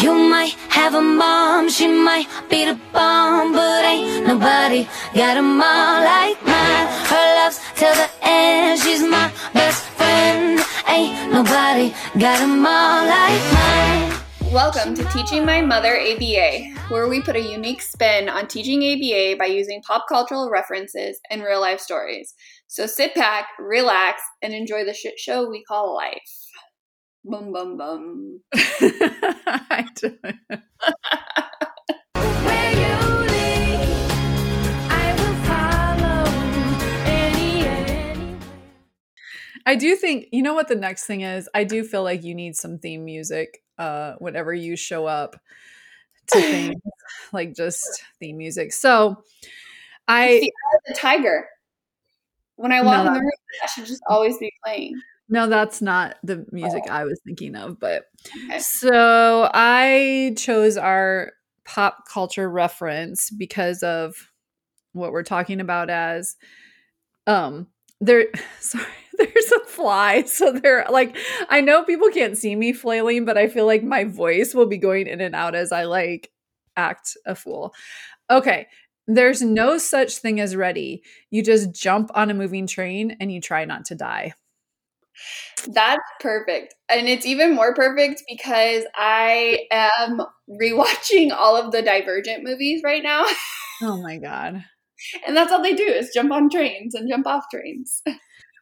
You might have a mom, she might be the bomb, but ain't nobody got a mom like mine. Her love's till the end, she's my best friend. Ain't nobody got a mom like mine. Welcome to Teaching My Mother ABA, where we put a unique spin on teaching ABA by using pop cultural references and real life stories. So sit back, relax, and enjoy the shit show we call life. Bum bum bum. I don't- I will follow any, any. I do think you know what the next thing is. I do feel like you need some theme music uh whenever you show up to things like just theme music. So I was a tiger. When I walk No, in the room, that should just always be playing. No that's not the music I was thinking of, but Okay. so I chose our pop culture reference because of what we're talking about as um there sorry there's a fly so they're like i know people can't see me flailing but i feel like my voice will be going in and out as i like act a fool. Okay there's no such thing as ready. You just jump on a moving train and you try not to die That's perfect. And it's even more perfect because I am rewatching all of the Divergent movies right now. oh my god And that's all they do is jump on trains and jump off trains.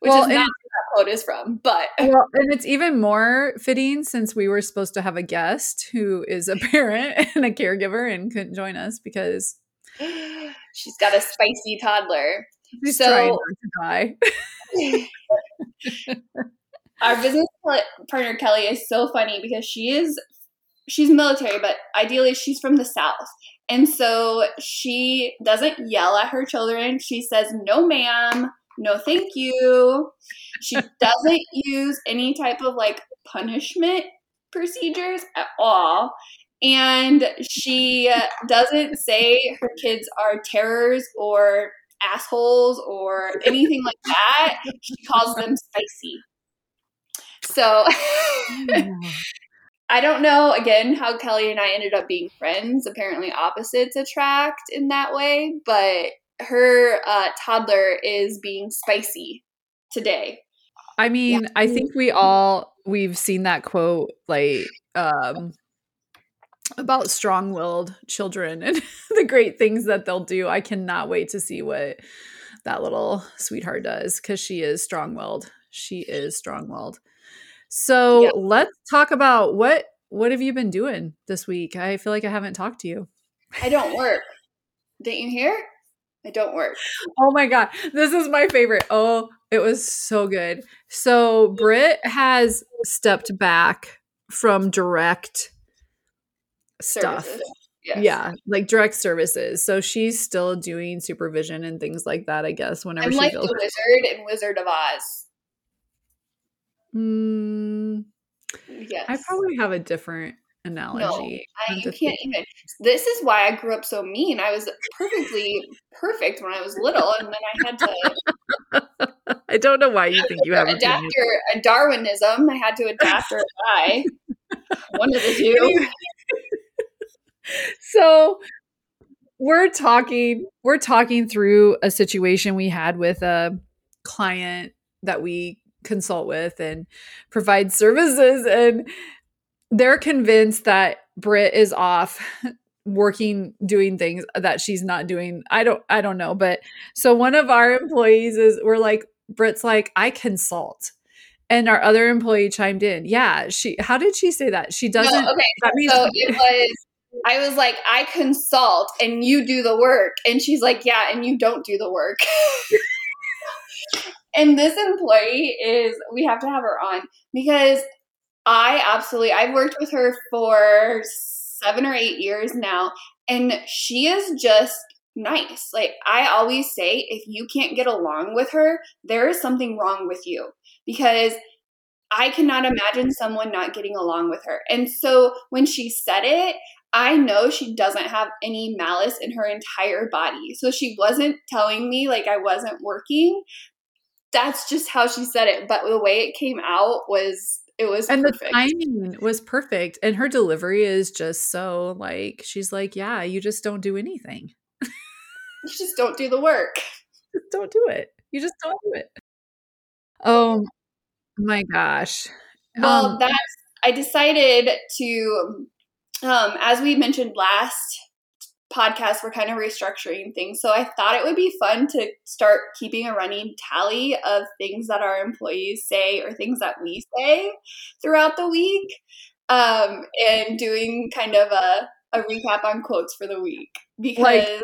Which Well, is not where that quote is from, but well and it's even more fitting since we were supposed to have a guest who is a parent and a caregiver and couldn't join us because she's got a spicy toddler. she's So- trying not to die Our business partner Kelly is so funny because she is she's military, but ideally she's from the south. And so she doesn't yell at her children. She says, "No ma'am, no thank you." She doesn't use any type of like punishment procedures at all. And she doesn't say her kids are terrors or assholes or anything like that. She calls them spicy. So I don't know again how Kelly and I ended up being friends. Apparently, opposites attract in that way, but her uh, toddler is being spicy today. I mean, I think we all we've seen that quote like um about strong-willed children and the great things that they'll do. I cannot wait to see what that little sweetheart does cuz she is strong-willed. She is strong-willed. So, Yeah. let's talk about what what have you been doing this week? I feel like I haven't talked to you. I don't work. Didn't you hear? I don't work. Oh my god, this is my favorite. Oh, it was so good. So Britt has stepped back from direct stuff. Services. Yes. Yeah, like direct services. So she's still doing supervision and things like that, I guess, whenever I'm she like feels. the wizard in Wizard of Oz. Mm, Yes. I probably have a different analogy. I, I'm you can't even. This is why I grew up so mean. I was perfectly perfect when I was little, and then I had to I don't know why you think you have adapt a Darwinism. I had to adapt or die. One of the two. So we're talking we're talking through a situation we had with a client that we consult with and provide services and they're convinced that Britt is off working doing things that she's not doing. I don't I don't know, but so one of our employees is we're like Britt's like I consult. And our other employee chimed in. Yeah, she how did she say that? She oh, doesn't No, okay, that means so it was. I was like, I consult and you do the work, and she's like, yeah, and you don't do the work. and this employee is we have to have her on because I absolutely I've worked with her for seven or eight years now, and she is just nice. Like I always say, if you can't get along with her, there is something wrong with you because I cannot imagine someone not getting along with her. And so when she said it, I know she doesn't have any malice in her entire body. So she wasn't telling me like I wasn't working. That's just how she said it. But the way it came out was it was and perfect. the timing was perfect and her delivery is just so like she's like yeah you just don't do anything you just don't do the work. just don't do it you just don't do it oh my gosh Well, Um, that's I decided to um as we mentioned last podcast we're kind of restructuring things. So I thought it would be fun to start keeping a running tally of things that our employees say or things that we say throughout the week. Um and doing kind of a a recap on quotes for the week because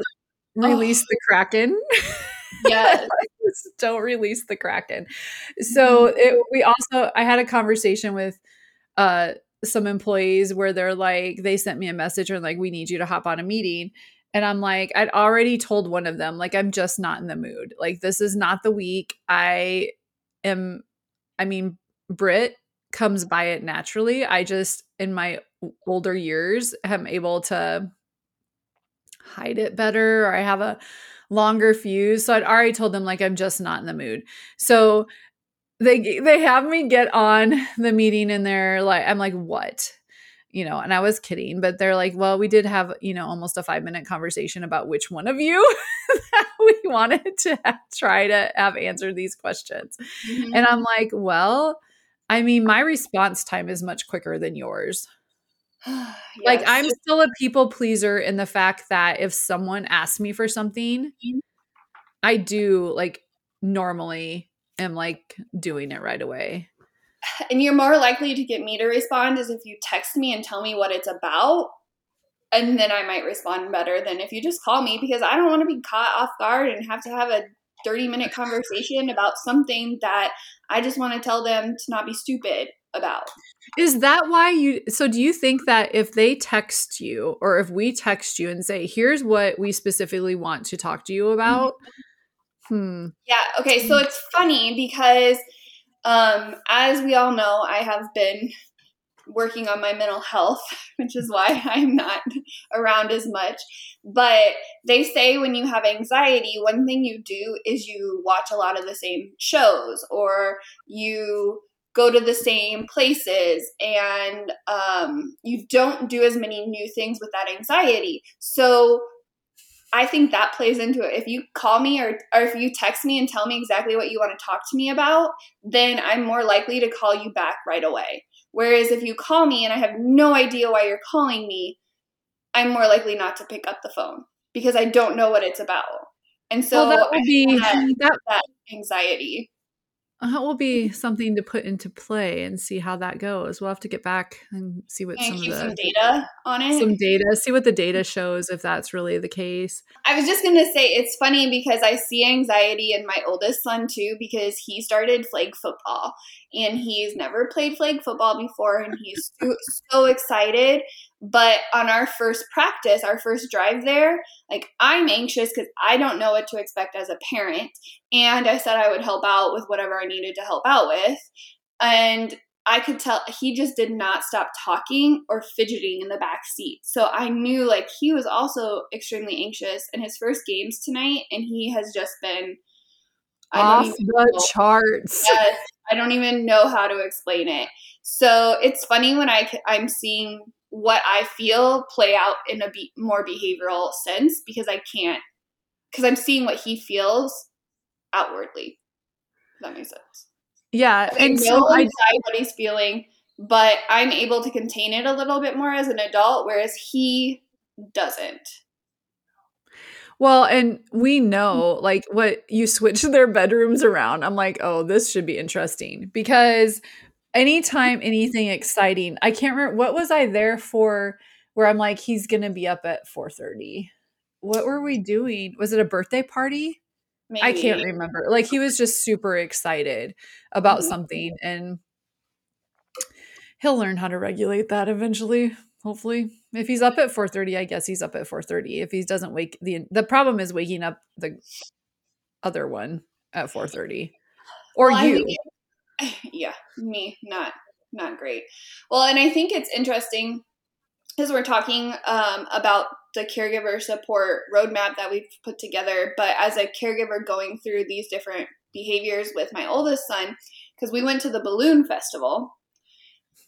Like- release the kraken yes don't release the kraken so it, we also i had a conversation with uh some employees where they're like they sent me a message and like we need you to hop on a meeting. And i'm like i'd already told one of them like i'm just not in the mood. Like this is not the week. I am i mean britt comes by it naturally. I just in my older years am able to hide it better or i have a longer fuse. So i'd already told them like i'm just not in the mood. So they they have me get on the meeting and they're like i'm like what you know and i was kidding but they're like well we did have you know almost a five minute conversation about which one of you that we wanted to have, try to have answered these questions Mhm. and i'm like well i mean my response time is much quicker than yours like i'm still a people pleaser in the fact that if someone asks me for something Mhm. i do like normally am like doing it right away and you're more likely to get me to respond is if you text me and tell me what it's about and then i might respond better than if you just call me because i don't want to be caught off guard and have to have a 30 minute conversation about something that i just want to tell them to not be stupid about Is that why you? So, do you think that if they text you or if we text you and say, here's what we specifically want to talk to you about? Mm-hmm. Hmm. Yeah, okay, so it's funny because um as we all know, I have been working on my mental health, which is why I'm not around as much. But they say when you have anxiety, one thing you do is you watch a lot of the same shows or you go to the same places and um, you don't do as many new things with that anxiety. So I think that plays into it. If you call me or, or if you text me and tell me exactly what you want to talk to me about, then I'm more likely to call you back right away. Whereas if you call me and I have no idea why you're calling me, I'm more likely not to pick up the phone because I don't know what it's about. And so well, that would be have that anxiety. That will be something to put into play and see how that goes. We'll have to get back and see what some of the some data on it? some data, see what the data shows if that's really the case. I was just gonna say it's funny because I see anxiety in my oldest son too because he started flag football and he's never played flag football before and he's so, so excited. But on our first practice, our first drive there, like I'm anxious because I don't know what to expect as a parent, and I said I would help out with whatever I needed to help out with, and I could tell he just did not stop talking or fidgeting in the back seat. So I knew like he was also extremely anxious in his first games tonight, and he has just been Off the know. charts. Yes, I don't even know how to explain it. So it's funny when I I'm seeing what I feel play out in a be- more behavioral sense because I can't because I'm seeing what he feels outwardly. That makes sense. Yeah, I and so I inside what he's feeling, but I'm able to contain it a little bit more as an adult, whereas he doesn't. Well, and we know hmm. like what you switch their bedrooms around. I'm like, oh, this should be interesting because anytime anything exciting, I can't remember what was I there for where I'm like, he's gonna be up at 4:30. What were we doing? Was it a birthday party? Maybe. I can't remember. Like he was just super excited about Mhm. something and he'll learn how to regulate that eventually, hopefully. If he's up at 4:30, I guess he's up at 4:30. If he doesn't wake the the problem is waking up the other one at 4:30. Or Well, you. yeah, me, not not great. Well, and I think it's interesting because we're talking um, about the caregiver support roadmap that we've put together, but as a caregiver going through these different behaviors with my oldest son, because we went to the balloon festival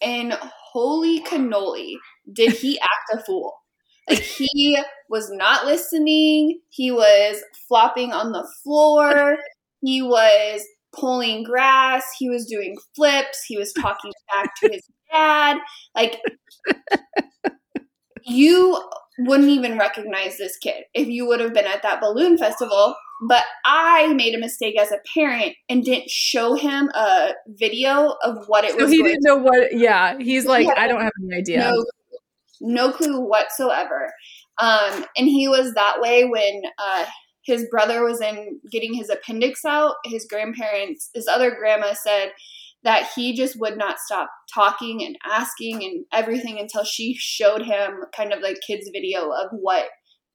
and holy cannoli, did he act a fool. Like he was not listening. He was flopping on the floor. He was pulling grass. He was doing flips. He was talking back to his dad. Like you wouldn't even recognize this kid if you would have been at that balloon festival. But I made a mistake as a parent and didn't show him a video of what it So was. he didn't know what. Yeah, he's like, Yeah. I don't have any idea. no, no clue whatsoever. Um, and he was that way when uh, his brother was in getting his appendix out. His grandparents, his other grandma said that he just would not stop talking and asking and everything until she showed him kind of like kids video of what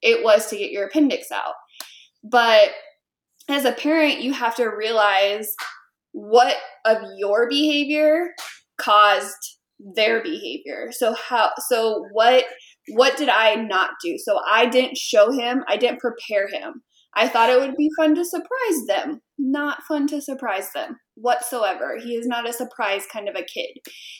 it was to get your appendix out. But as a parent, you have to realize what of your behavior caused their behavior. So how so what what did I not do? So I didn't show him, I didn't prepare him. I thought it would be fun to surprise them. Not fun to surprise them whatsoever. He is not a surprise kind of a kid.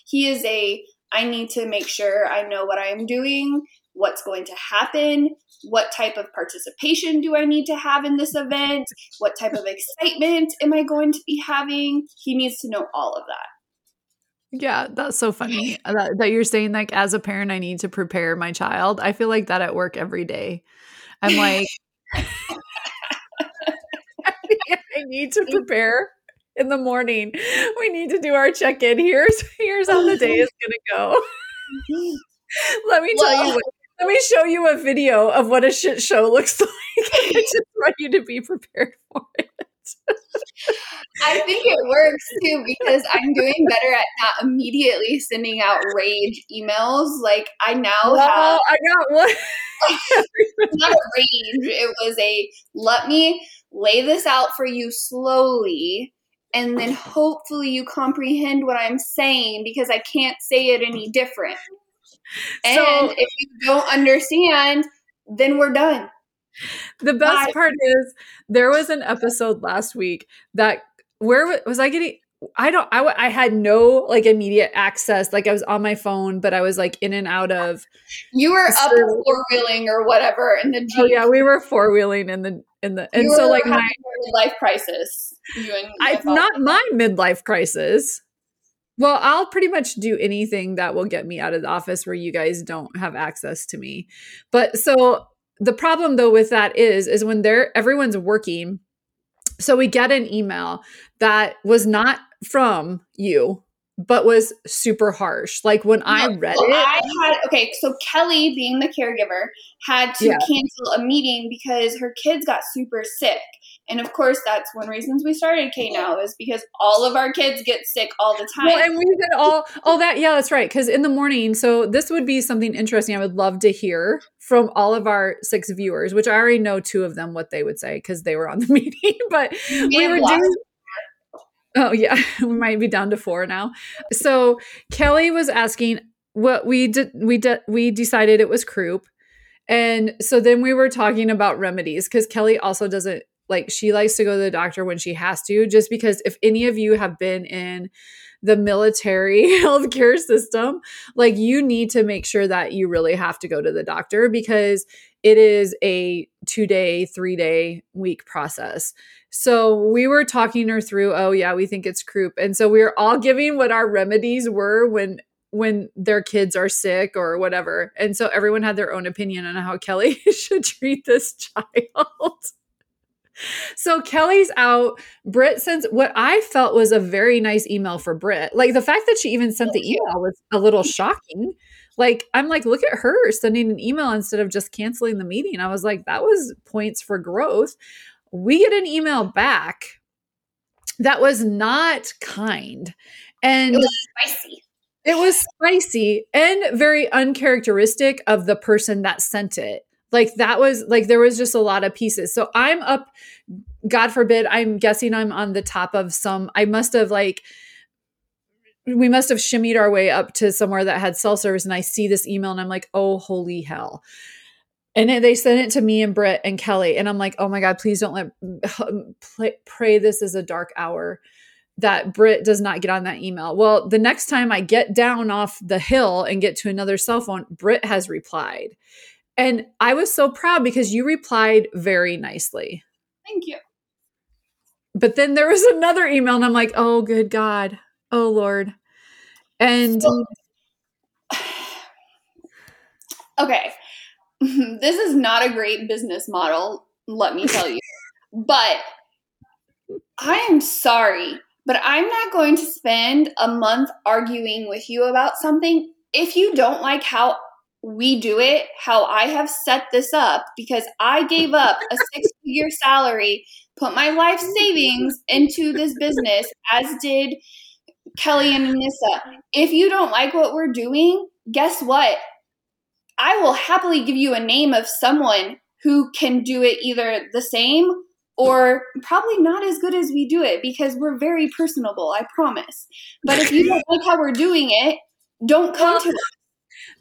He is a I need to make sure I know what I am doing, what's going to happen, what type of participation do I need to have in this event, what type of excitement am I going to be having. He needs to know all of that. Yeah, that's so funny that, that you're saying like as a parent, I need to prepare my child. I feel like that at work every day. I'm like, I need to prepare in the morning. We need to do our check in. Here's here's how the day is gonna go. Let me tell you. What, let me show you a video of what a shit show looks like. I just want you to be prepared for it. I think it works too because I'm doing better at not immediately sending out rage emails. Like I now have I got one. not a rage. It was a let me lay this out for you slowly and then hopefully you comprehend what I'm saying because I can't say it any different. And So- if you don't understand, then we're done. The best part is there was an episode last week that where was I getting? I don't. I I had no like immediate access. Like I was on my phone, but I was like in and out of. You were up So- four wheeling or whatever in the Jeep. Oh yeah, we were four wheeling in the in the and You so like my having a life crisis. You and I, not my midlife crisis. Well, I'll pretty much do anything that will get me out of the office where you guys don't have access to me. But so the problem though with that is is when they're everyone's working. So we get an email that was not from you, but was super harsh. Like when I read it, I had okay, so Kelly, being the caregiver, had to Yeah. cancel a meeting because her kids got super sick. And of course, that's one reasons we started K now is because all of our kids get sick all the time. Well, and we did all all that. Yeah, that's right. Because in the morning, so this would be something interesting. I would love to hear from all of our six viewers, which I already know two of them what they would say because they were on the meeting. But we have were doing. Oh yeah, we might be down to four now. So Kelly was asking what we did. We did. We decided it was croup, and so then we were talking about remedies because Kelly also doesn't like. She likes to go to the doctor when she has to, just because if any of you have been in the military healthcare system, like you need to make sure that you really have to go to the doctor because it is a two day, three day week process. So we were talking her through, oh yeah, we think it's croup. And so we were all giving what our remedies were when when their kids are sick or whatever. And so everyone had their own opinion on how Kelly should treat this child. So Kelly's out. Britt sends what I felt was a very nice email for Britt. Like the fact that she even sent the email was a little shocking. Like I'm like, look at her sending an email instead of just canceling the meeting. I was like, that was points for growth. We get an email back that was not kind. And it was spicy. it was spicy and very uncharacteristic of the person that sent it. Like that was like there was just a lot of pieces. So I'm up, God forbid, I'm guessing I'm on the top of some, I must have like, we must have shimmied our way up to somewhere that had cell service. And I see this email and I'm like, oh, holy hell. And they sent it to me and Britt and Kelly. And I'm like, oh my God, please don't let, pray this is a dark hour that Britt does not get on that email. Well, the next time I get down off the hill and get to another cell phone, Britt has replied. And I was so proud because you replied very nicely. Thank you. But then there was another email, and I'm like, oh, good God. Oh, Lord. And So- okay. this is not a great business model, let me tell you. but I am sorry, but I'm not going to spend a month arguing with you about something if you don't like how we do it, how I have set this up, because I gave up a six figure salary, put my life savings into this business, as did Kelly and Anissa. If you don't like what we're doing, guess what? I will happily give you a name of someone who can do it either the same or probably not as good as we do it because we're very personable, I promise. But if you don't like how we're doing it, don't come Well, to us.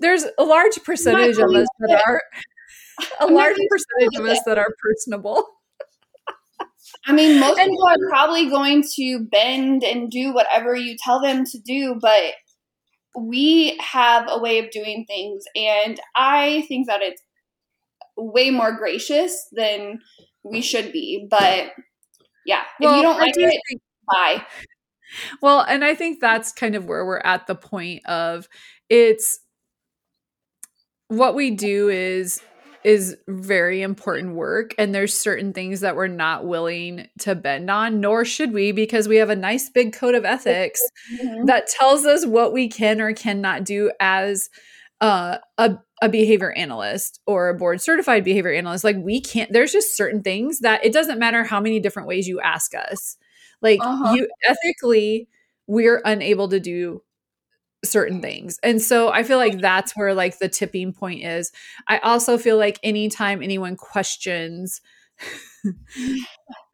There's a large percentage of us that to- are a I'm large percentage of us that are personable. I mean, most And- people are probably going to bend and do whatever you tell them to do, but we have a way of doing things, and I think that it's way more gracious than we should be. But yeah, if you don't like do it, think- bye. Well, and I think that's kind of where we're at the point of it's what we do is is very important work and there's certain things that we're not willing to bend on nor should we because we have a nice big code of ethics Mhm. that tells us what we can or cannot do as uh, a, a behavior analyst or a board certified behavior analyst like we can't there's just certain things that it doesn't matter how many different ways you ask us like Uh-huh. you ethically we're unable to do certain things. And so i feel like that's where like the tipping point is. I also feel like anytime anyone questions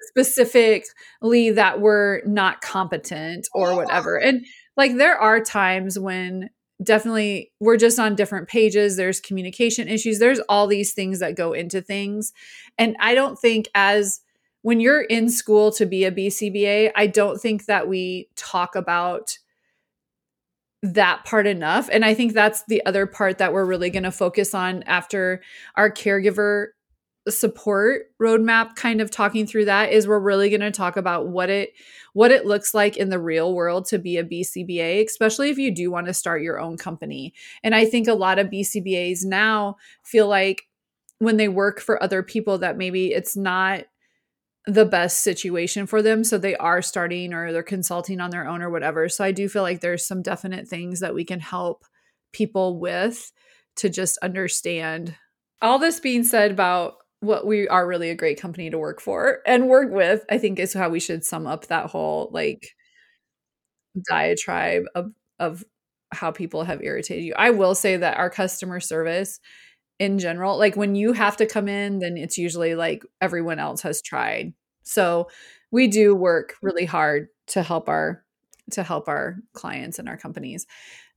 specifically that we're not competent or whatever. And like there are times when definitely we're just on different pages there's communication issues there's all these things that go into things. And i don't think as when you're in school to be a bcba i don't think that we talk about that part enough. And i think that's the other part that we're really going to focus on after our caregiver support roadmap kind of talking through that is we're really going to talk about what it what it looks like in the real world to be a BCBA especially if you do want to start your own company. And i think a lot of BCBAs now feel like when they work for other people that maybe it's not the best situation for them. So they are starting or they're consulting on their own or whatever. So i do feel like there's some definite things that we can help people with to just understand. All this being said about what we are really a great company to work for and work with i think is how we should sum up that whole like diatribe of of how people have irritated you. I will say that our customer service in general like when you have to come in then it's usually like everyone else has tried. So we do work really hard to help our to help our clients and our companies.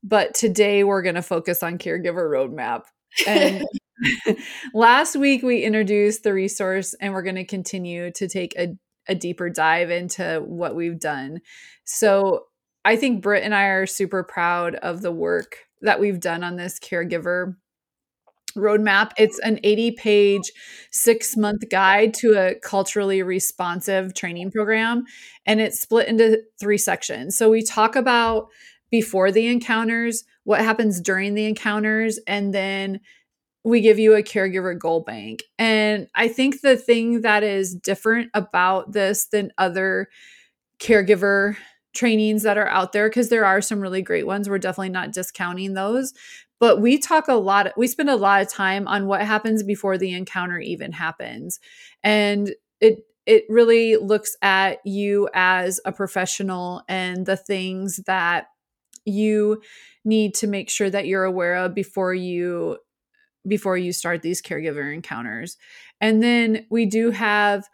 But today we're going to focus on caregiver roadmap. And last week we introduced the resource and we're going to continue to take a, a deeper dive into what we've done. So i think britt and i are super proud of the work that we've done on this caregiver roadmap it's an 80 page six month guide to a culturally responsive training program and it's split into three sections so we talk about before the encounters what happens during the encounters and then we give you a caregiver goal bank. And I think the thing that is different about this than other caregiver trainings that are out there, because there are some really great ones, we're definitely not discounting those. But we talk a lot, we spend a lot of time on what happens before the encounter even happens. And it, it really looks at you as a professional and the things that you need to make sure that you're aware of before you before you start these caregiver encounters. And then we do have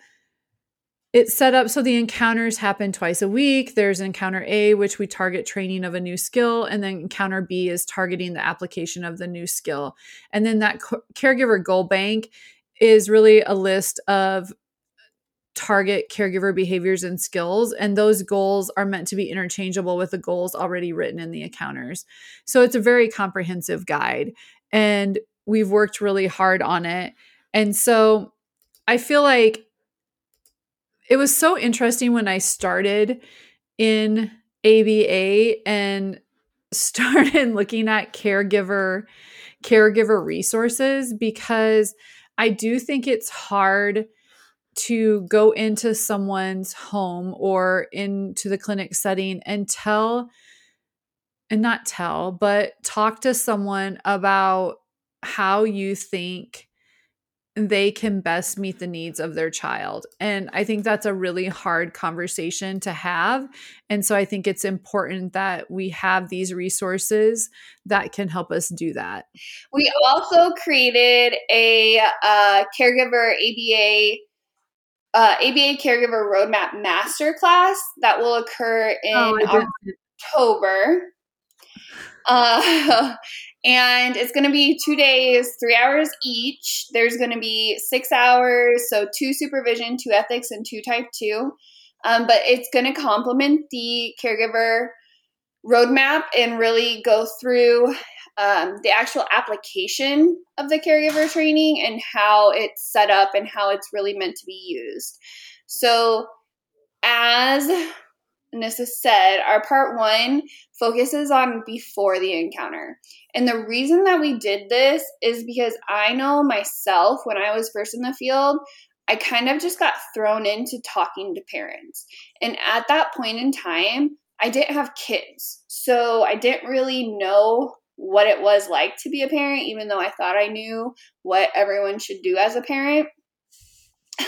it set up so the encounters happen twice a week. There's encounter A, which we target training of a new skill, and then encounter B is targeting the application of the new skill. And then that caregiver goal bank is really a list of target caregiver behaviors and skills and those goals are meant to be interchangeable with the goals already written in the encounters so it's a very comprehensive guide and we've worked really hard on it and so i feel like it was so interesting when i started in aba and started looking at caregiver caregiver resources because i do think it's hard to go into someone's home or into the clinic setting and tell and not tell but talk to someone about how you think they can best meet the needs of their child. And I think that's a really hard conversation to have. And so I think it's important that we have these resources that can help us do that. We also created a uh, caregiver ABA uh, ABA Caregiver Roadmap Masterclass that will occur in oh, October. Uh, and it's going to be two days, three hours each. There's going to be six hours, so two supervision, two ethics, and two type two. Um, but it's going to complement the caregiver roadmap and really go through um, the actual application of the caregiver training and how it's set up and how it's really meant to be used. So, as Nissa said, our part one focuses on before the encounter. And the reason that we did this is because I know myself when I was first in the field, I kind of just got thrown into talking to parents. And at that point in time, I didn't have kids. So I didn't really know what it was like to be a parent, even though I thought I knew what everyone should do as a parent.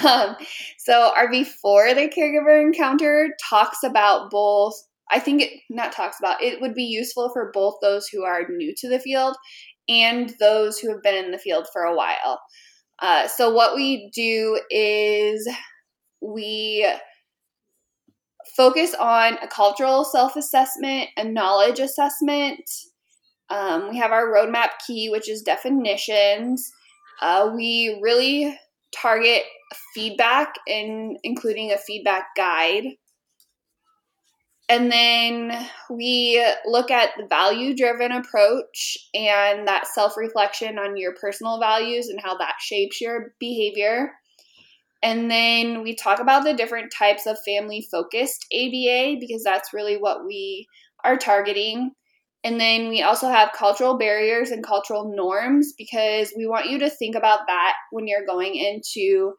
Um, so our before the caregiver encounter talks about both. I think it not talks about it would be useful for both those who are new to the field and those who have been in the field for a while. Uh, so what we do is we focus on a cultural self-assessment, a knowledge assessment, um, we have our roadmap key, which is definitions. Uh, we really target feedback and including a feedback guide. And then we look at the value driven approach and that self reflection on your personal values and how that shapes your behavior. And then we talk about the different types of family focused ABA because that's really what we are targeting. And then we also have cultural barriers and cultural norms because we want you to think about that when you're going into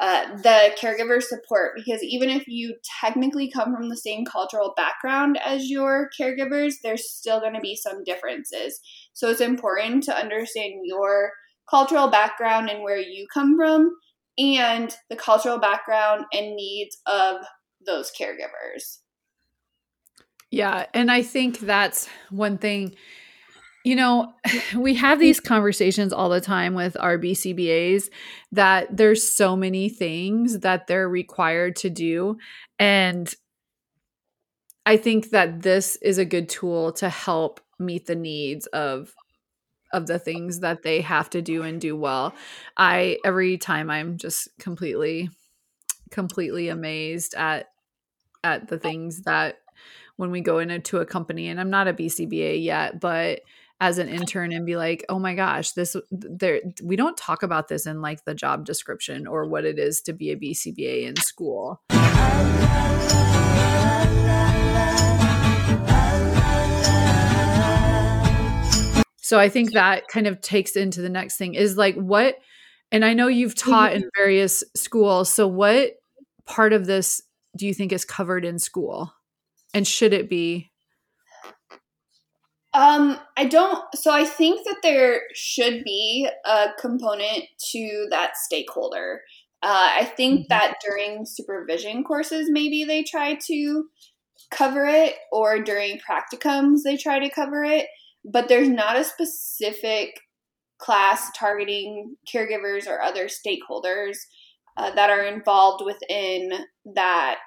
uh, the caregiver support. Because even if you technically come from the same cultural background as your caregivers, there's still going to be some differences. So it's important to understand your cultural background and where you come from and the cultural background and needs of those caregivers. Yeah. And I think that's one thing. You know, we have these conversations all the time with our BCBAs that there's so many things that they're required to do. And I think that this is a good tool to help meet the needs of of the things that they have to do and do well. I every time I'm just completely completely amazed at at the things that when we go into a company and I'm not a BCBA yet, but as an intern and be like, "Oh my gosh, this there we don't talk about this in like the job description or what it is to be a BCBA in school." So I think that kind of takes into the next thing is like what and I know you've mm-hmm. taught in various schools, so what part of this do you think is covered in school? And should it be um, I don't. So I think that there should be a component to that stakeholder. Uh, I think mm-hmm. that during supervision courses, maybe they try to cover it, or during practicums, they try to cover it, but there's not a specific class targeting caregivers or other stakeholders uh, that are involved within that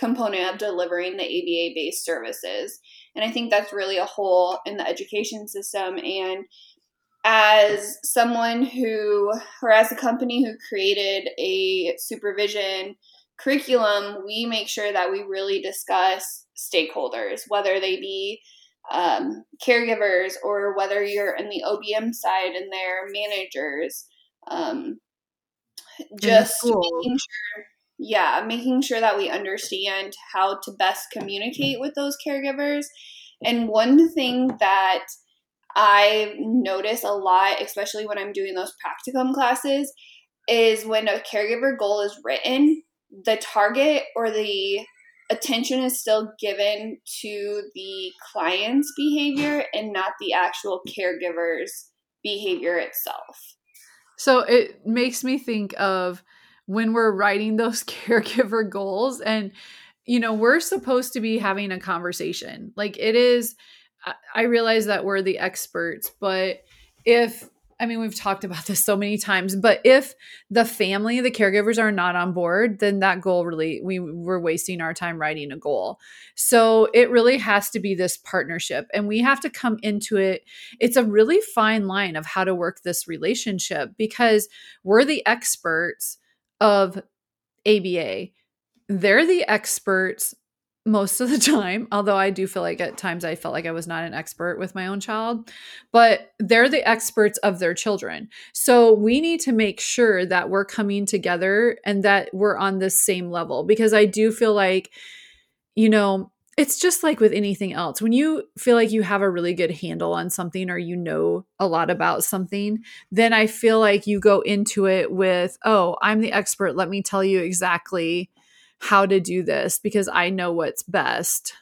component of delivering the ABA based services. And I think that's really a hole in the education system. And as someone who, or as a company who created a supervision curriculum, we make sure that we really discuss stakeholders, whether they be um, caregivers or whether you're in the OBM side and they're managers. Um, just making sure, yeah, making sure that we understand how to best communicate with those caregivers. And one thing that I notice a lot, especially when I'm doing those practicum classes, is when a caregiver goal is written, the target or the attention is still given to the client's behavior and not the actual caregiver's behavior itself. So it makes me think of when we're writing those caregiver goals and you know, we're supposed to be having a conversation. Like it is I realize that we're the experts, but if I mean, we've talked about this so many times, but if the family, the caregivers are not on board, then that goal really, we were wasting our time writing a goal. So it really has to be this partnership, and we have to come into it. It's a really fine line of how to work this relationship because we're the experts of ABA. They're the experts most of the time, although I do feel like at times I felt like I was not an expert with my own child, but they're the experts of their children. So we need to make sure that we're coming together and that we're on the same level because I do feel like, you know, it's just like with anything else. When you feel like you have a really good handle on something or you know a lot about something, then I feel like you go into it with, oh, I'm the expert. Let me tell you exactly how to do this because I know what's best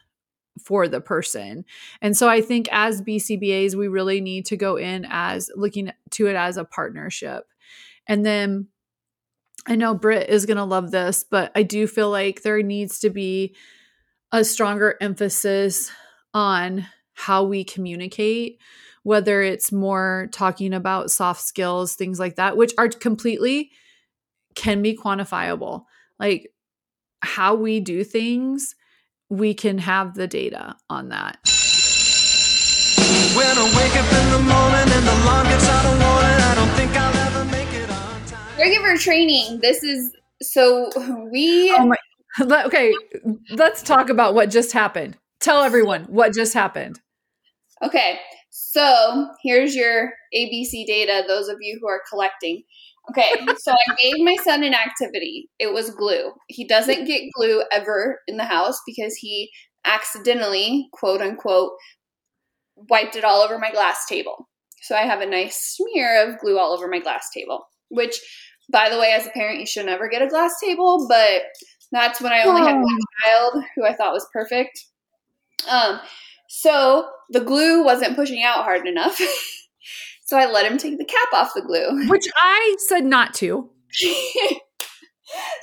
for the person. And so I think as BCBAs, we really need to go in as looking to it as a partnership. And then I know Britt is going to love this, but I do feel like there needs to be a stronger emphasis on how we communicate, whether it's more talking about soft skills, things like that, which are completely can be quantifiable. Like how we do things, we can have the data on that. When I wake up in the morning and the alarm gets out of warning, I don't think I'll ever make it on time. Regular training. This is so we. Oh my. Okay, let's talk about what just happened. Tell everyone what just happened. Okay, so here's your ABC data, those of you who are collecting. Okay, so I gave my son an activity. It was glue. He doesn't get glue ever in the house because he accidentally, quote unquote, wiped it all over my glass table. So I have a nice smear of glue all over my glass table, which, by the way, as a parent, you should never get a glass table, but that's when I only had one child who I thought was perfect. Um, so the glue wasn't pushing out hard enough. So I let him take the cap off the glue. Which I said not to.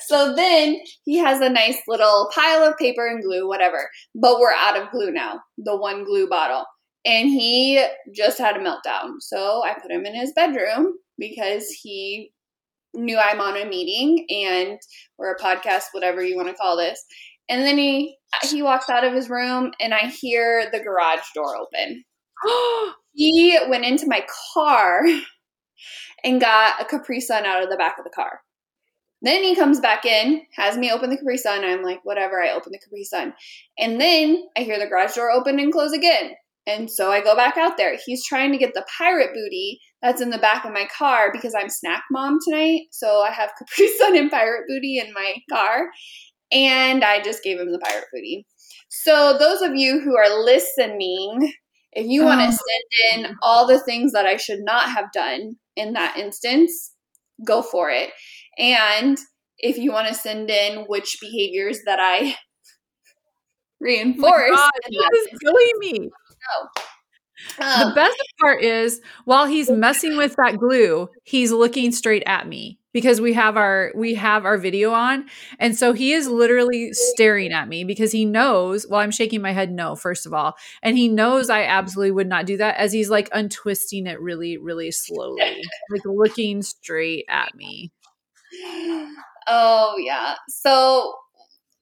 so then he has a nice little pile of paper and glue, whatever. But we're out of glue now, the one glue bottle. And he just had a meltdown. So I put him in his bedroom because he knew I'm on a meeting and or a podcast, whatever you want to call this. And then he he walks out of his room and I hear the garage door open. he went into my car and got a Capri Sun out of the back of the car. Then he comes back in, has me open the Capri Sun. I'm like, whatever, I open the Capri Sun. And then I hear the garage door open and close again. And so I go back out there. He's trying to get the pirate booty that's in the back of my car because I'm snack mom tonight. So I have Capri Sun and pirate booty in my car. And I just gave him the pirate booty. So, those of you who are listening, if you want to oh. send in all the things that I should not have done in that instance, go for it. And if you want to send in which behaviors that I reinforce, oh that is silly me. No. Um, the best part is while he's messing with that glue, he's looking straight at me because we have our we have our video on. And so he is literally staring at me because he knows well i'm shaking my head no first of all and he knows i absolutely would not do that as he's like untwisting it really really slowly like looking straight at me. Oh yeah. So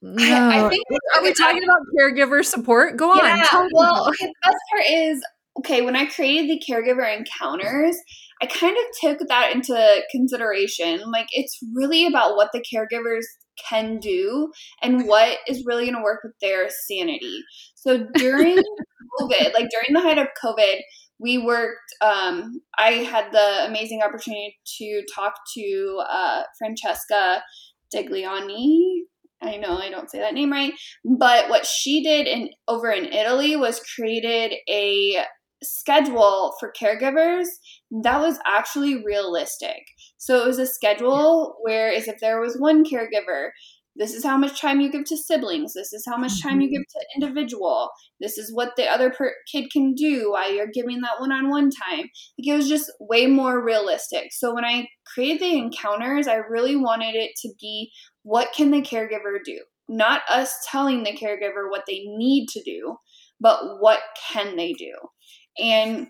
no. I, I think are we talking about caregiver support? Go on. yeah, well okay, the best part is okay, when I created the caregiver encounters, I kind of took that into consideration. Like, it's really about what the caregivers can do and what is really going to work with their sanity. So during COVID, like during the height of COVID, we worked um, i had the amazing opportunity to talk to uh, francesca digliani i know i don't say that name right but what she did in over in italy was created a schedule for caregivers that was actually realistic. So it was a schedule where as if there was one caregiver this is how much time you give to siblings this is how much time you mm-hmm. give to individual this is what the other per- kid can do while you're giving that one-on-one time. Like it was just way more realistic. So when i created the encounters i really wanted it to be what can the caregiver do? Not us telling the caregiver what they need to do but what can they do and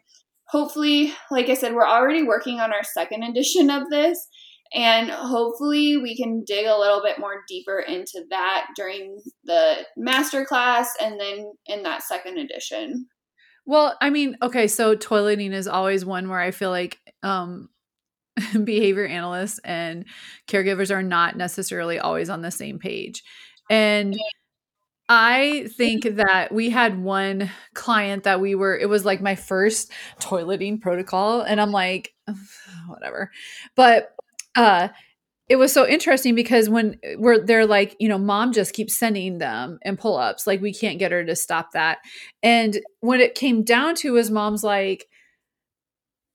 hopefully like i said we're already working on our second edition of this and hopefully, we can dig a little bit more deeper into that during the master class and then in that second edition. Well, I mean, okay, so toileting is always one where I feel like um, behavior analysts and caregivers are not necessarily always on the same page. And I think that we had one client that we were, it was like my first toileting protocol. And I'm like, whatever. But uh it was so interesting because when we're they're like you know mom just keeps sending them and pull-ups like we can't get her to stop that and when it came down to his mom's like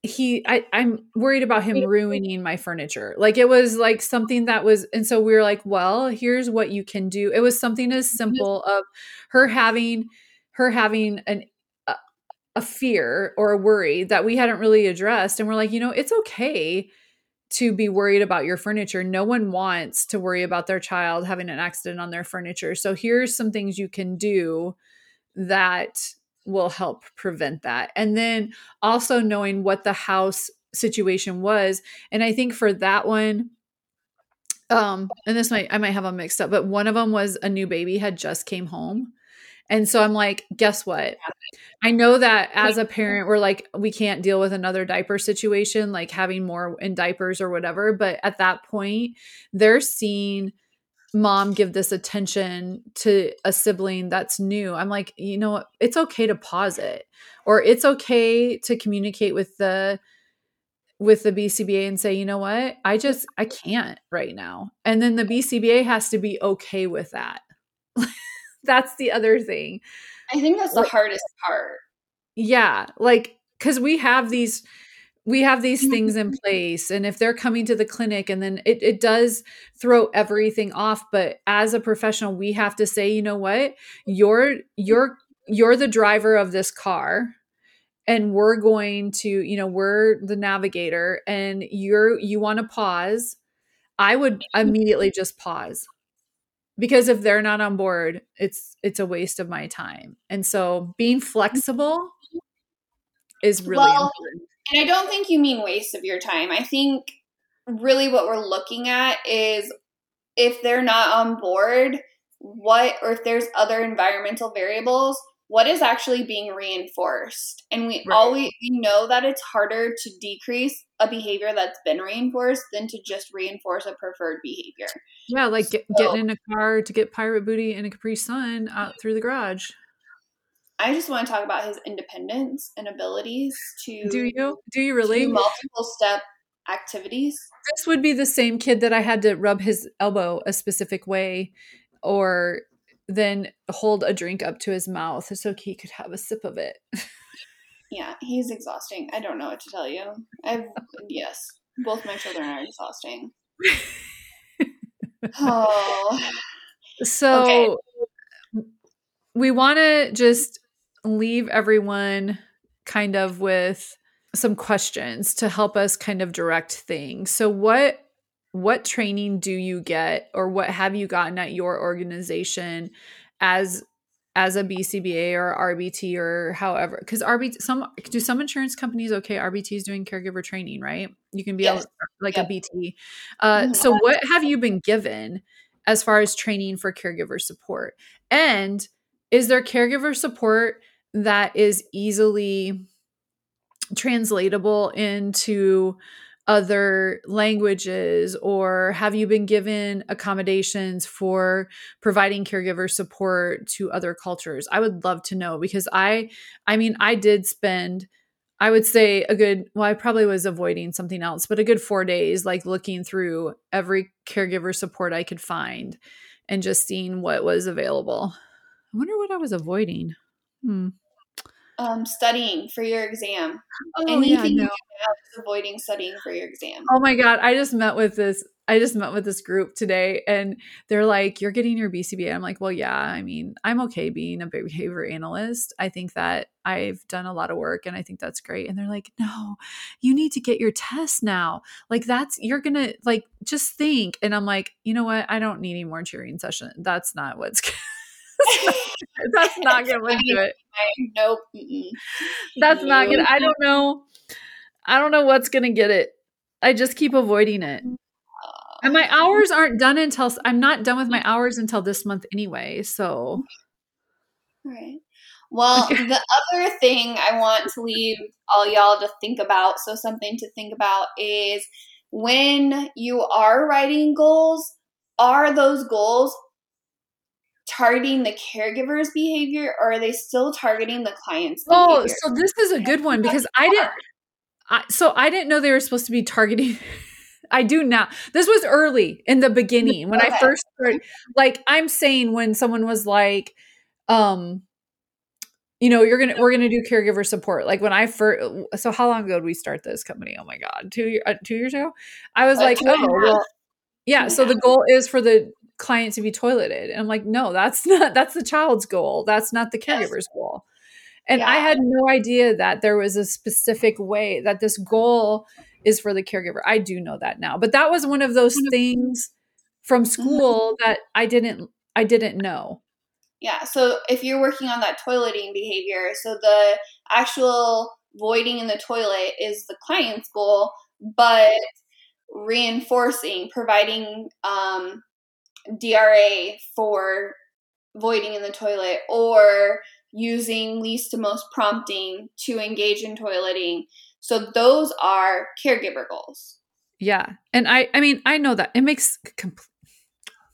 he I, i'm worried about him ruining my furniture like it was like something that was and so we were like well here's what you can do it was something as mm-hmm. simple of her having her having an a, a fear or a worry that we hadn't really addressed and we're like you know it's okay to be worried about your furniture. No one wants to worry about their child having an accident on their furniture. So here's some things you can do that will help prevent that. And then also knowing what the house situation was. And I think for that one, um, and this might I might have them mixed up, but one of them was a new baby had just came home. And so I'm like, guess what? I know that as a parent, we're like, we can't deal with another diaper situation, like having more in diapers or whatever. But at that point, they're seeing mom give this attention to a sibling that's new. I'm like, you know? It's okay to pause it, or it's okay to communicate with the with the BCBA and say, you know what? I just I can't right now. And then the BCBA has to be okay with that. that's the other thing. I think that's like, the hardest part. Yeah, like cuz we have these we have these mm-hmm. things in place and if they're coming to the clinic and then it, it does throw everything off but as a professional we have to say you know what? You're you're you're the driver of this car and we're going to you know we're the navigator and you're you want to pause. I would immediately mm-hmm. just pause because if they're not on board it's it's a waste of my time and so being mm-hmm. flexible is really well, important and i don't think you mean waste of your time. I think really what we're looking at is if they're not on board what or if there's other environmental variables what is actually being reinforced? And we right. always we know that it's harder to decrease a behavior that's been reinforced than to just reinforce a preferred behavior. Yeah like so, get, getting in a car to get pirate booty and a capri sun out through the garage i just want to talk about his independence and abilities to do you do you really do multiple step activities this would be the same kid that i had to rub his elbow a specific way or then hold a drink up to his mouth so he could have a sip of it. yeah, he's exhausting. I don't know what to tell you. I've yes, both my children are exhausting. oh. So okay. we want to just leave everyone kind of with some questions to help us kind of direct things. So what what training do you get or what have you gotten at your organization as as a BCBA or RBT or however because RBT some do some insurance companies okay RBT is doing caregiver training right you can be yes. a, like a BT uh, mm-hmm. so what have you been given as far as training for caregiver support and is there caregiver support that is easily translatable into other languages or have you been given accommodations for providing caregiver support to other cultures? I would love to know because i i mean i did spend i would say a good well i probably was avoiding something else but a good 4 days like looking through every caregiver support i could find and just seeing what was available. I wonder what i was avoiding hmm um, studying for your exam. Oh, Anything yeah, you no. do now is avoiding studying for your exam. Oh my god, I just met with this I just met with this group today and they're like, You're getting your BCBA. I'm like, Well, yeah, I mean, I'm okay being a behavior analyst. I think that I've done a lot of work and I think that's great. And they're like, No, you need to get your test now. Like, that's you're gonna like just think. And I'm like, you know what? I don't need any more cheering session. That's not what's that's not gonna do it. Nope. mm-mm. That's not No. gonna I don't know. I don't know what's gonna get it. I just keep avoiding it. And my oh. hours aren't done until I'm not done with my hours until this month anyway. So Right. Well, the other thing I want to leave all y'all to think about, so something to think about is when you are writing goals, are those goals targeting the caregiver's behavior or are they still targeting the client's Oh, behavior? so this is a good one because I didn't I, so I didn't know they were supposed to be targeting I do now. This was early in the beginning when I first started like I'm saying when someone was like um you know, you're going to we're going to do caregiver support. Like when I first so how long ago did we start this company? Oh my god, 2 year, uh, 2 years ago. I was like, two "Oh, well, yeah, so the goal is for the client to be toileted. And I'm like, no, that's not that's the child's goal. That's not the caregiver's goal. And I had no idea that there was a specific way that this goal is for the caregiver. I do know that now. But that was one of those things from mm-hmm. school that I didn't I didn't know. Yeah, so if you're working on that toileting behavior, so the actual voiding in the toilet is the client's goal, but reinforcing, providing um, DRA for voiding in the toilet or using least to most prompting to engage in toileting. So those are caregiver goals. Yeah. And I I mean, I know that. It makes com-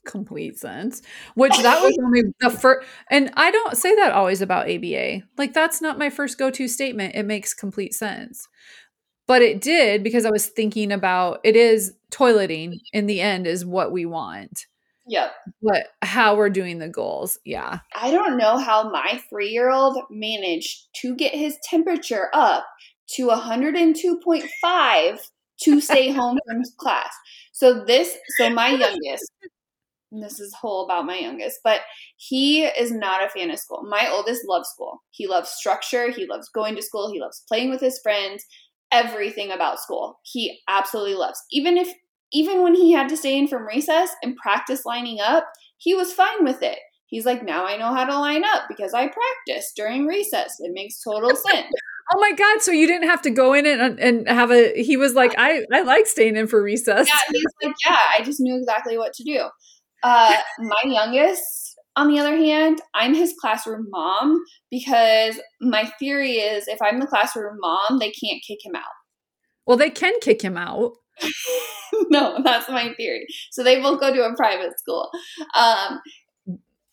complete sense. Which that was only the first and I don't say that always about ABA. Like that's not my first go-to statement. It makes complete sense. But it did because I was thinking about it is toileting in the end is what we want. Yep. But how we're doing the goals. Yeah. I don't know how my three year old managed to get his temperature up to 102.5 to stay home from class. So, this, so my youngest, this is whole about my youngest, but he is not a fan of school. My oldest loves school. He loves structure, he loves going to school, he loves playing with his friends, everything about school. He absolutely loves. Even if, even when he had to stay in from recess and practice lining up, he was fine with it. He's like, now I know how to line up because I practiced during recess. It makes total sense. Oh my god, so you didn't have to go in and, and have a he was like I I like staying in for recess. yeah, he's like, yeah, I just knew exactly what to do. Uh, my youngest, on the other hand, I'm his classroom mom because my theory is if I'm the classroom mom, they can't kick him out. Well, they can kick him out. no, that's my theory. So they will go to a private school. Um,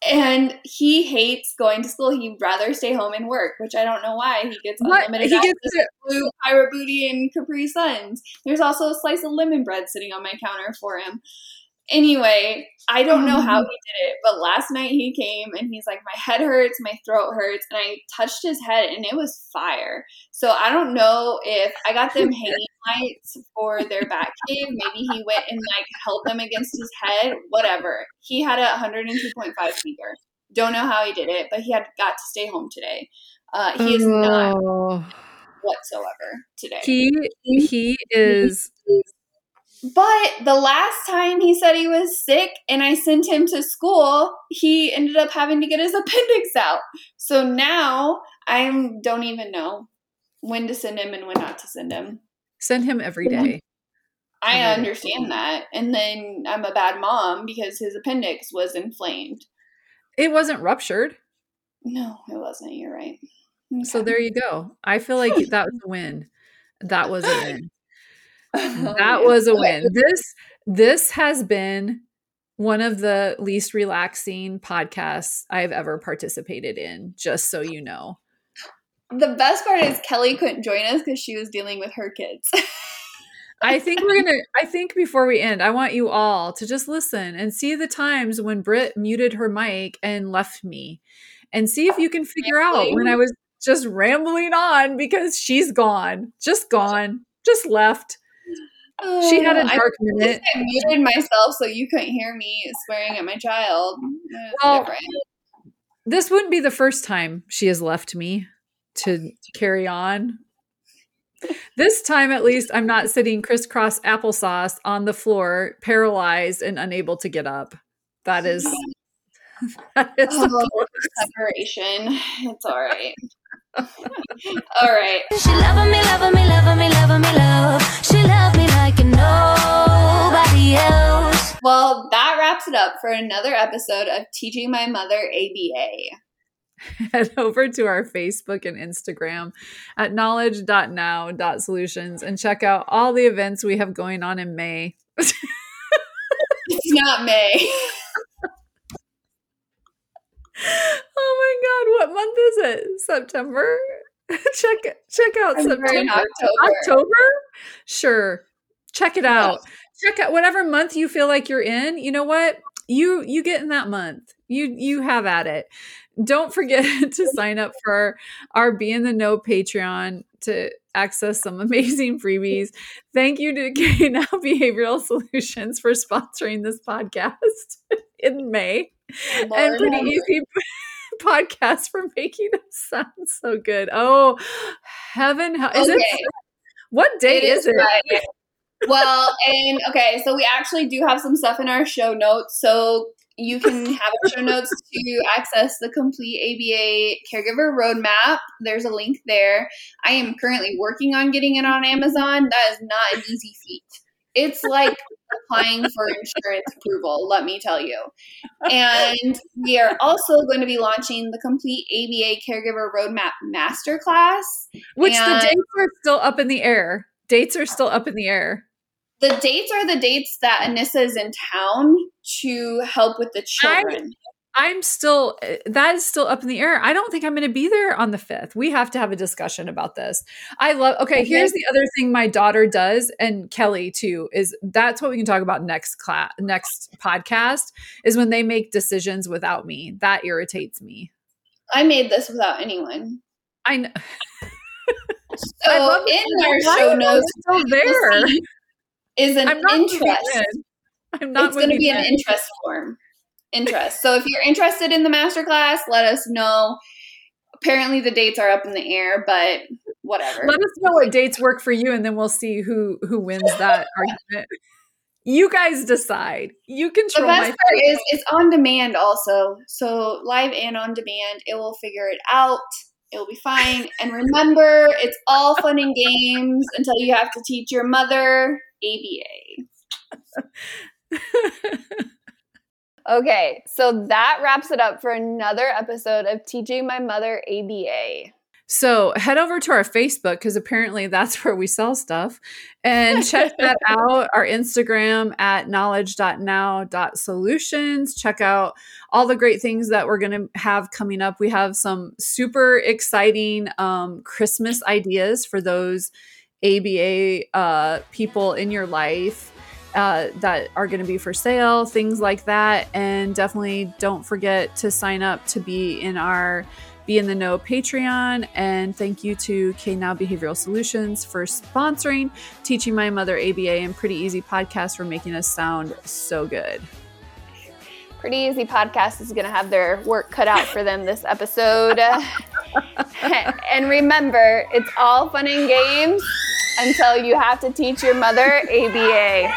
and he hates going to school. He'd rather stay home and work, which I don't know why. He gets What? unlimited He gets to blue pirate booty and Capri Suns. There's also a slice of lemon bread sitting on my counter for him. Anyway, I don't know how he did it, but last night he came and he's like, My head hurts, my throat hurts, and I touched his head and it was fire. So I don't know if I got them hanging lights for their back cave. Maybe he went and like held them against his head, whatever. He had a 102.5 fever. Don't know how he did it, but he had got to stay home today. Uh, he is not Oh. whatsoever today. He he is But the last time he said he was sick and I sent him to school, he ended up having to get his appendix out. So now I don't even know when to send him and when not to send him. send him every day. I Okay. understand that. And then I'm a bad mom because his appendix was inflamed. It wasn't ruptured. No, it wasn't. You're right. So there you go. I feel like that was a win. That was a win. That was a win. This this has been one of the least relaxing podcasts I've ever participated in, just so you know. The best part is Kelly couldn't join us because she was dealing with her kids. I think we're gonna. I think before we end, I want you all to just listen and see the times when Britt muted her mic and left me, and see if you can figure out when I was just rambling on because she's gone, just gone, just left. She had a Oh, I dark minute. I muted myself so you couldn't hear me swearing at my child. Well, different. This wouldn't be the first time she has left me to carry on. This time, at least, I'm not sitting crisscross applesauce on the floor, paralyzed and unable to get up. That is. That is Oh, separation. It's all right. all right. She loving me, loving me, loving me, loving me, love. She loved me like nobody else. Well, that wraps it up for another episode of Teaching My Mother ABA. head over to our Facebook and Instagram at knowledge.now.solutions and check out all the events we have going on in May. It's not May. Oh my god, what month is it? September? check check out September September. October. October? Sure. Check it out. Check out whatever month you feel like you're in. You know what? You you get in that month. You you have at it. Don't forget to sign up for our Be in the Know Patreon to access some amazing freebies. Thank you to K Now Behavioral Solutions for sponsoring this podcast in May and pretty easy podcast for making us sound so good. Oh, heaven! Is it? What day It is, is it? Friday. Well, and okay, so we actually do have some stuff in our show notes. So you can have our show notes to access the complete ABA caregiver roadmap. There's a link there. I am currently working on getting it on Amazon. That is not an easy feat. It's like applying for insurance approval, let me tell you. And we are also going to be launching the complete ABA caregiver roadmap masterclass. Which the dates are still up in the air. Dates are still up in the air. The dates are the dates that Anissa is in town to help with the children. I'm still eh, that is still up in the air. I don't think I'm going to be there on the 5th. We have to have a discussion about this. I love Okay, Okay. here's the other thing my daughter does and Kelly too is that's what we can talk about next class next podcast is when they make decisions without me. That irritates me. I made this without anyone. I know. So I love in our show notes still there. Is an interest. I'm not It's going to be an interest form. Interest. So if you're interested in the masterclass, let us know. Apparently the dates are up in the air, but whatever. Let us know what dates work for you, and then we'll see who who wins that argument. You guys decide. You control. the best part is it's on demand also. So live and on demand, it will figure it out. It'll be fine. And remember, it's all fun and games until you have to teach your mother ABA. Okay, so that wraps it up for another episode of Teaching My Mother ABA. So head over to our Facebook because apparently that's where we sell stuff. And check that out. Our Instagram at knowledge.now.solutions. Check out all the great things that we're going to have coming up. We have some super exciting um, Christmas ideas for those ABA uh, people in your life. Uh, that are going to be for sale, things like that. And definitely don't forget to sign up to be in our be in the Know Patreon. And thank you to K Now Behavioral Solutions for sponsoring Teaching My Mother ABA and Pretty Easy Podcast for making us sound so good. Pretty Easy Podcast is going to have their work cut out for them this episode. and remember, it's all fun and games until you have to teach your mother ABA.